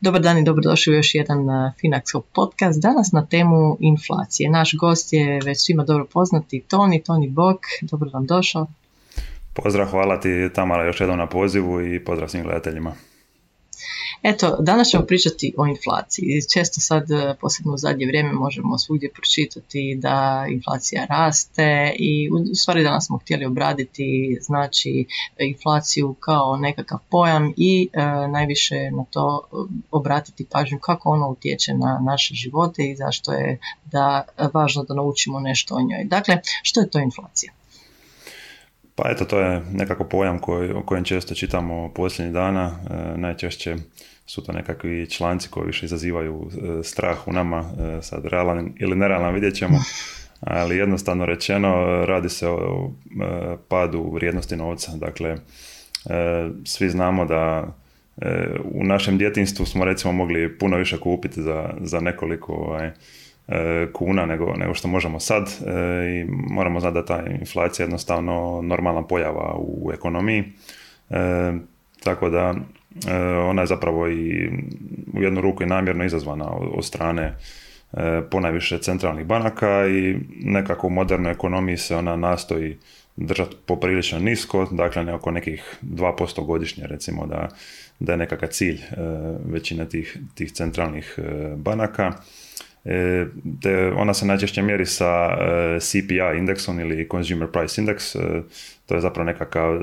Dobar dan i dobrodošli u još jedan uh, Finaxov podcast. Danas na temu inflacije. Naš gost je već svima dobro poznati Toni, Toni Bok. Dobro vam došao. Pozdrav, hvala ti Tamara još jednom na pozivu i pozdrav svim gledateljima. Eto, danas ćemo pričati o inflaciji. Često sad, e, posebno u zadnje vrijeme, možemo svugdje pročitati da inflacija raste i u stvari danas smo htjeli obraditi znači inflaciju kao nekakav pojam i e, najviše na to e, obratiti pažnju kako ono utječe na naše živote i zašto je da važno da naučimo nešto o njoj. Dakle, što je to inflacija? Pa eto, to je nekako pojam koji, o kojem često čitamo posljednjih dana. E, najčešće su to nekakvi članci koji više izazivaju e, strah u nama, e, sad realan ili nerealan vidjet ćemo. Ali jednostavno rečeno radi se o e, padu vrijednosti novca. Dakle, svi znamo da u našem djetinstvu smo recimo mogli puno više kupiti za, za nekoliko ovaj, kuna nego, nego što možemo sad i moramo znati da ta inflacija je jednostavno normalna pojava u ekonomiji. Tako da E, ona je zapravo i u jednu ruku i namjerno izazvana od strane e, ponajviše centralnih banaka i nekako u modernoj ekonomiji se ona nastoji držati poprilično nisko, dakle oko nekih 2% godišnje recimo da, da je nekakav cilj e, većine tih, tih centralnih banaka. Te ona se najčešće mjeri sa CPI indeksom ili Consumer Price Index, to je zapravo nekakav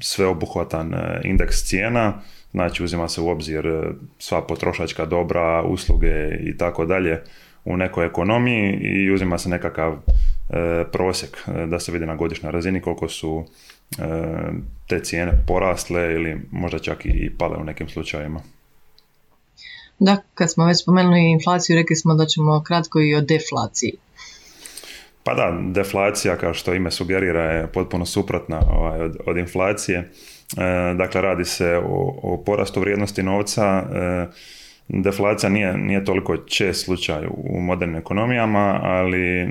sveobuhvatan indeks cijena Znači uzima se u obzir e, sva potrošačka dobra, usluge i tako dalje u nekoj ekonomiji i uzima se nekakav e, prosjek e, da se vidi na godišnjoj razini koliko su te cijene porasle ili možda čak i pale u nekim slučajevima. Da, kad smo već spomenuli inflaciju, rekli smo da ćemo kratko i o deflaciji. Pa da, deflacija, kao što ime sugerira, je potpuno suprotna ovaj, od, od inflacije. E, dakle, radi se o, o porastu vrijednosti novca. E, deflacija nije, nije toliko čest slučaj u modernim ekonomijama, ali e,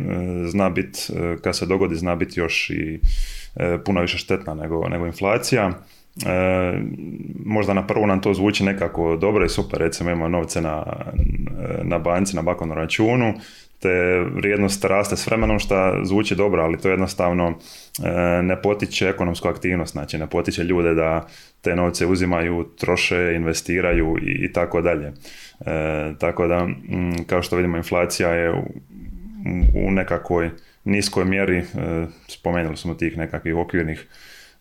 zna biti, kad se dogodi, zna biti još i puno više štetna nego, nego inflacija. E, možda na prvu nam to zvuči nekako dobro i super, recimo imamo novce na, na banci, na bankovnom računu, te vrijednost raste s vremenom što zvuči dobro, ali to jednostavno e, ne potiče ekonomsku aktivnost, znači ne potiče ljude da te novce uzimaju, troše, investiraju i, tako dalje. E, tako da, kao što vidimo, inflacija je u, u nekakvoj niskoj mjeri, e, spomenuli smo tih nekakvih okvirnih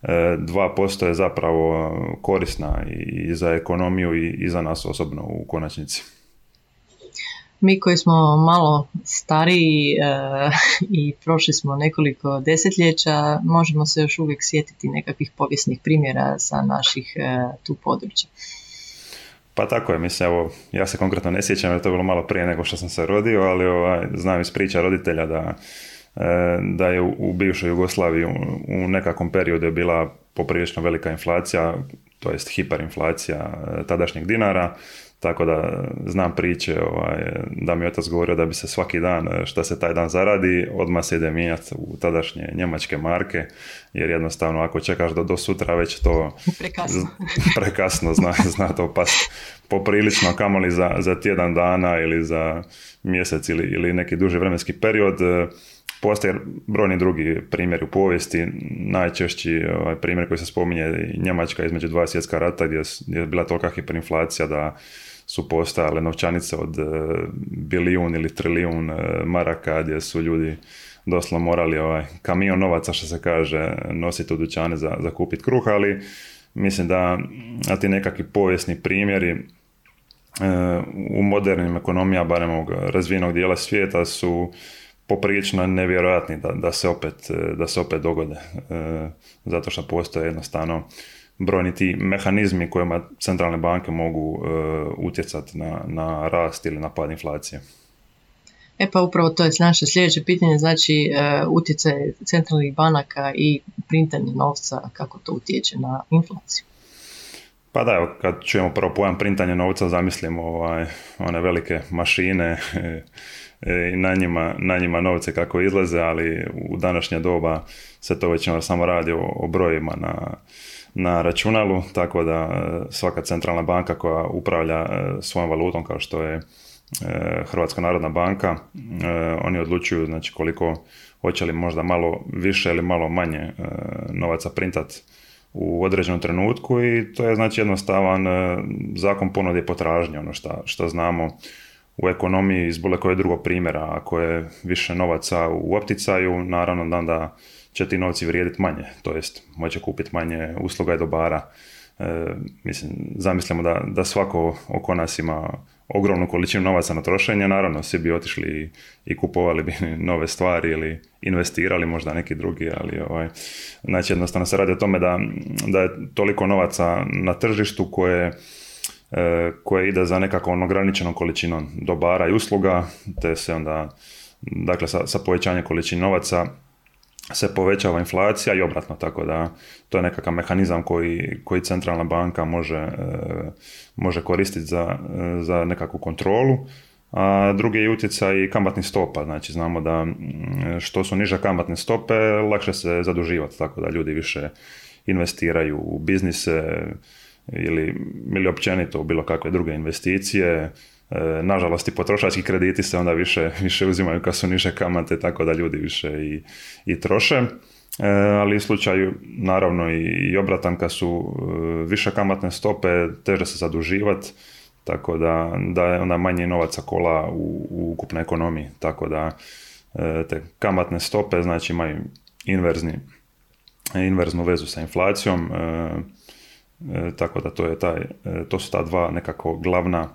2% je zapravo korisna i za ekonomiju i za nas osobno u konačnici mi koji smo malo stariji e, i prošli smo nekoliko desetljeća, možemo se još uvijek sjetiti nekakvih povijesnih primjera sa naših e, tu područja. Pa tako je, mislim, evo, ja se konkretno ne sjećam jer to je bilo malo prije nego što sam se rodio, ali ovaj, znam iz priča roditelja da, da je u, bivšoj Jugoslaviji u, nekakvom periodu je bila poprilično velika inflacija, to jest hiperinflacija tadašnjeg dinara, tako da znam priče ovaj, da mi je otac govorio da bi se svaki dan eh, šta se taj dan zaradi odmah se ide mijenjati u tadašnje njemačke marke jer jednostavno ako čekaš do, do sutra već to prekasno, prekasno zna, zna to past poprilično kamoli za, za tjedan dana ili za mjesec ili, ili neki duži vremenski period eh, Postoje brojni drugi primjeri u povijesti, najčešći ovaj, primjer koji se spominje Njemačka između dva svjetska rata gdje je bila tolika hiperinflacija da su postojale novčanice od e, bilijun ili trilijun e, maraka gdje su ljudi doslovno morali ovaj kamion novaca što se kaže nositi u dućane za, za kupiti kruh, ali mislim da a ti nekakvi povijesni primjeri e, u modernim ekonomijama, barem ovog razvijenog dijela svijeta su poprilično nevjerojatni da, da, se opet, da se opet dogode. zato što postoje jednostavno brojni ti mehanizmi kojima centralne banke mogu e, utjecati na, na rast ili na pad inflacije. E pa upravo to je naše sljedeće pitanje, znači utjecaj centralnih banaka i printanje novca, kako to utječe na inflaciju. Pa da, kad čujemo prvo pojam printanje novca, zamislimo ovaj, one velike mašine i na njima, na njima novce kako izlaze, ali u današnje doba se to većinom samo radi o, o brojima na, na računalu, tako da e, svaka centralna banka koja upravlja e, svojom valutom kao što je e, Hrvatska narodna banka, oni odlučuju znači koliko hoće li možda malo više ili malo manje novaca printat u određenom trenutku i to je znači jednostavan zakon ponude i potražnje, ono što znamo u ekonomiji iz bilo koje drugog primjera. Ako je više novaca u opticaju, naravno da onda će ti novci vrijediti manje, to jest moće kupiti manje usluga i dobara. E, mislim, zamislimo da, da svako oko nas ima ogromnu količinu novaca na trošenje, naravno svi bi otišli i kupovali bi nove stvari ili investirali možda neki drugi, ali ovaj, znači jednostavno se radi o tome da, da je toliko novaca na tržištu koje koje ide za nekakvom ograničenom količinom dobara i usluga, te se onda, dakle, sa, sa povećanjem količine novaca se povećava inflacija i obratno, tako da to je nekakav mehanizam koji, koji centralna banka može, e, može koristiti za, za nekakvu kontrolu. A drugi je utjecaj kamatnih stopa, znači znamo da što su niže kamatne stope, lakše se zaduživati, tako da ljudi više investiraju u biznise ili, ili općenito u bilo kakve druge investicije, E, nažalost i potrošački krediti se onda više, više uzimaju kad su niže kamate, tako da ljudi više i, i troše. E, ali u slučaju naravno i, obratan kad su e, više kamatne stope, teže se zaduživati, tako da, da je onda manje novaca kola u, u ukupnoj ekonomiji. Tako da te kamatne stope znači imaju inverzni, inverznu vezu sa inflacijom, tako da to, je taj, to su ta dva nekako glavna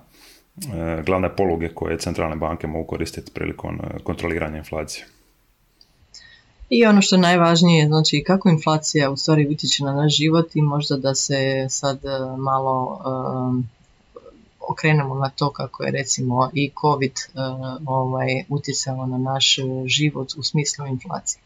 E, glavne poluge koje centralne banke mogu koristiti prilikom e, kontroliranja inflacije. I ono što je najvažnije, znači kako inflacija u stvari utječe na naš život i možda da se sad e, malo um, okrenemo na to kako je recimo i COVID uh, ovaj, utjecao na naš život u smislu inflacije.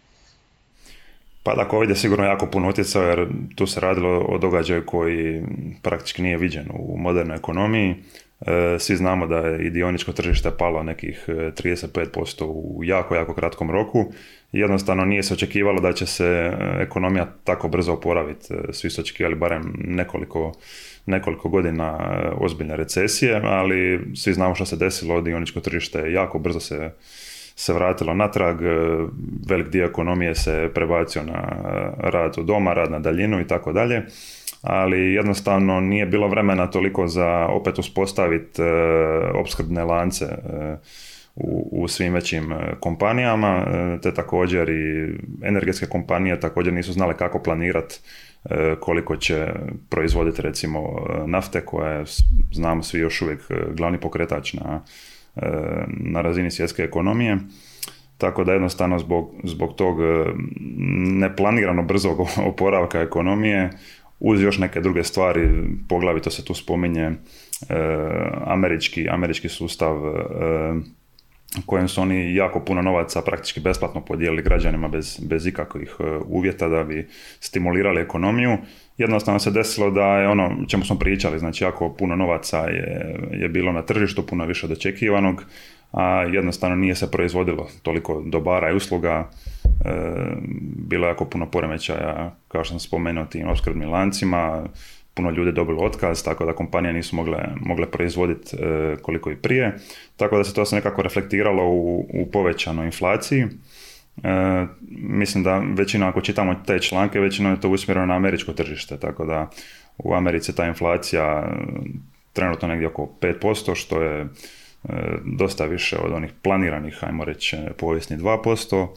Pa da, COVID je sigurno jako puno utjecao jer tu se radilo o događaju koji praktički nije viđen u modernoj ekonomiji. E, svi znamo da je i dioničko tržište palo nekih 35% e, u jako, jako kratkom roku. Jednostavno nije se očekivalo da će se e, ekonomija tako brzo oporaviti. Svi su očekivali barem nekoliko, nekoliko godina ozbiljne recesije, ali svi znamo što se desilo, dioničko tržište jako brzo se se vratilo natrag, velik dio ekonomije se prebacio na rad u doma, rad na daljinu i tako dalje ali jednostavno nije bilo vremena toliko za opet uspostaviti e, opskrbne lance e, u, u svim većim e, kompanijama, te također i energetske kompanije također nisu znale kako planirati koliko će proizvoditi recimo nafte koja je, znamo svi još uvijek glavni pokretač na, na razini svjetske ekonomije. Tako da jednostavno zbog, zbog tog neplanirano brzog oporavka ekonomije uz još neke druge stvari, poglavito se tu spominje e, američki, američki sustav kojem su oni jako puno novaca praktički besplatno podijelili građanima bez, bez ikakvih e, uvjeta da bi stimulirali ekonomiju. Jednostavno se desilo da je ono čemu smo pričali, znači jako puno novaca je, je bilo na tržištu, puno više od očekivanog, a jednostavno nije se proizvodilo toliko dobara i usluga, e, bilo je jako puno poremećaja, kao što sam spomenuo, tim opskrbnim lancima, puno ljudi dobilo otkaz, tako da kompanije nisu mogle, mogle proizvoditi e, koliko i prije, tako da se to se nekako reflektiralo u, u povećanoj inflaciji. E, mislim da većina, ako čitamo te članke, većina je to usmjereno na američko tržište, tako da u Americi ta inflacija trenutno negdje oko 5%, što je dosta više od onih planiranih, ajmo reći, povijesnih 2%,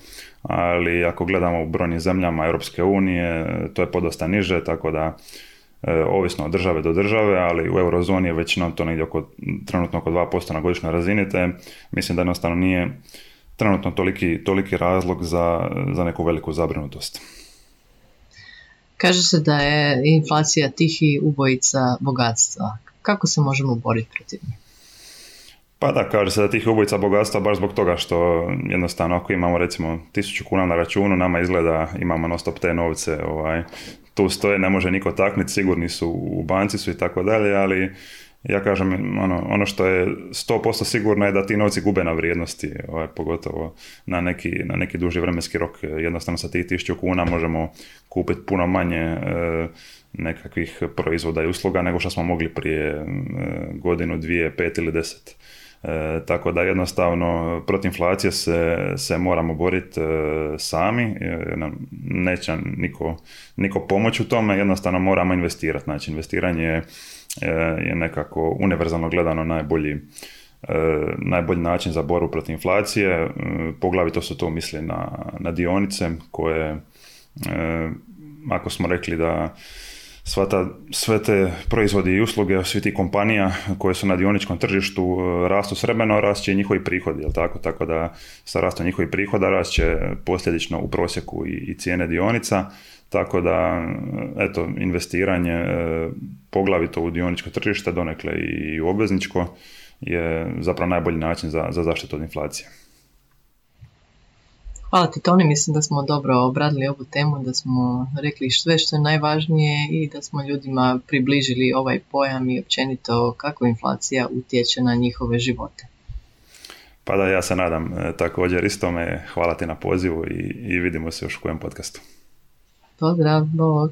ali ako gledamo u brojnim zemljama Europske unije, to je podosta niže, tako da e, ovisno od države do države, ali u eurozoni je većinom to negdje oko, trenutno oko 2% na godišnjoj razini, te mislim da jednostavno nije trenutno toliki, toliki razlog za, za neku veliku zabrinutost. Kaže se da je inflacija tihi ubojica bogatstva. Kako se možemo boriti protiv nje? Pa da, kaže se da tih ubojica bogatstva baš zbog toga što jednostavno ako imamo recimo tisuću kuna na računu, nama izgleda imamo non stop te novce, ovaj, tu stoje, ne može niko takniti, sigurni su u banci su i tako dalje, ali ja kažem, ono, ono što je 100% sigurno je da ti novci gube na vrijednosti, ovaj, pogotovo na neki, na neki duži vremenski rok. Jednostavno sa tih 1000 kuna možemo kupiti puno manje e, nekakvih proizvoda i usluga nego što smo mogli prije e, godinu, dvije, pet ili deset. E, tako da jednostavno protiv inflacije se, se moramo boriti e, sami, e, neće niko, niko pomoći u tome, jednostavno moramo investirati. Znači investiranje je, je nekako univerzalno gledano najbolji, najbolji način za borbu protiv inflacije. Poglavito su to misli na, na dionice koje, ako smo rekli da sva ta, sve te proizvodi i usluge, svi ti kompanija koje su na dioničkom tržištu e, rastu srebreno, rast će i njihovi prihodi, jel tako? Tako da sa rastom njihovih prihoda rast će posljedično u prosjeku i, i cijene dionica, tako da eto, investiranje e, poglavito u dioničko tržište, donekle i u obvezničko, je zapravo najbolji način za, za zaštitu od inflacije. Hvala ti Toni, mislim da smo dobro obradili ovu temu, da smo rekli sve što je najvažnije i da smo ljudima približili ovaj pojam i općenito kako inflacija utječe na njihove živote. Pa da, ja se nadam e, također istome. Hvala ti na pozivu i, i vidimo se još u kojem podcastu. Pozdrav, bog.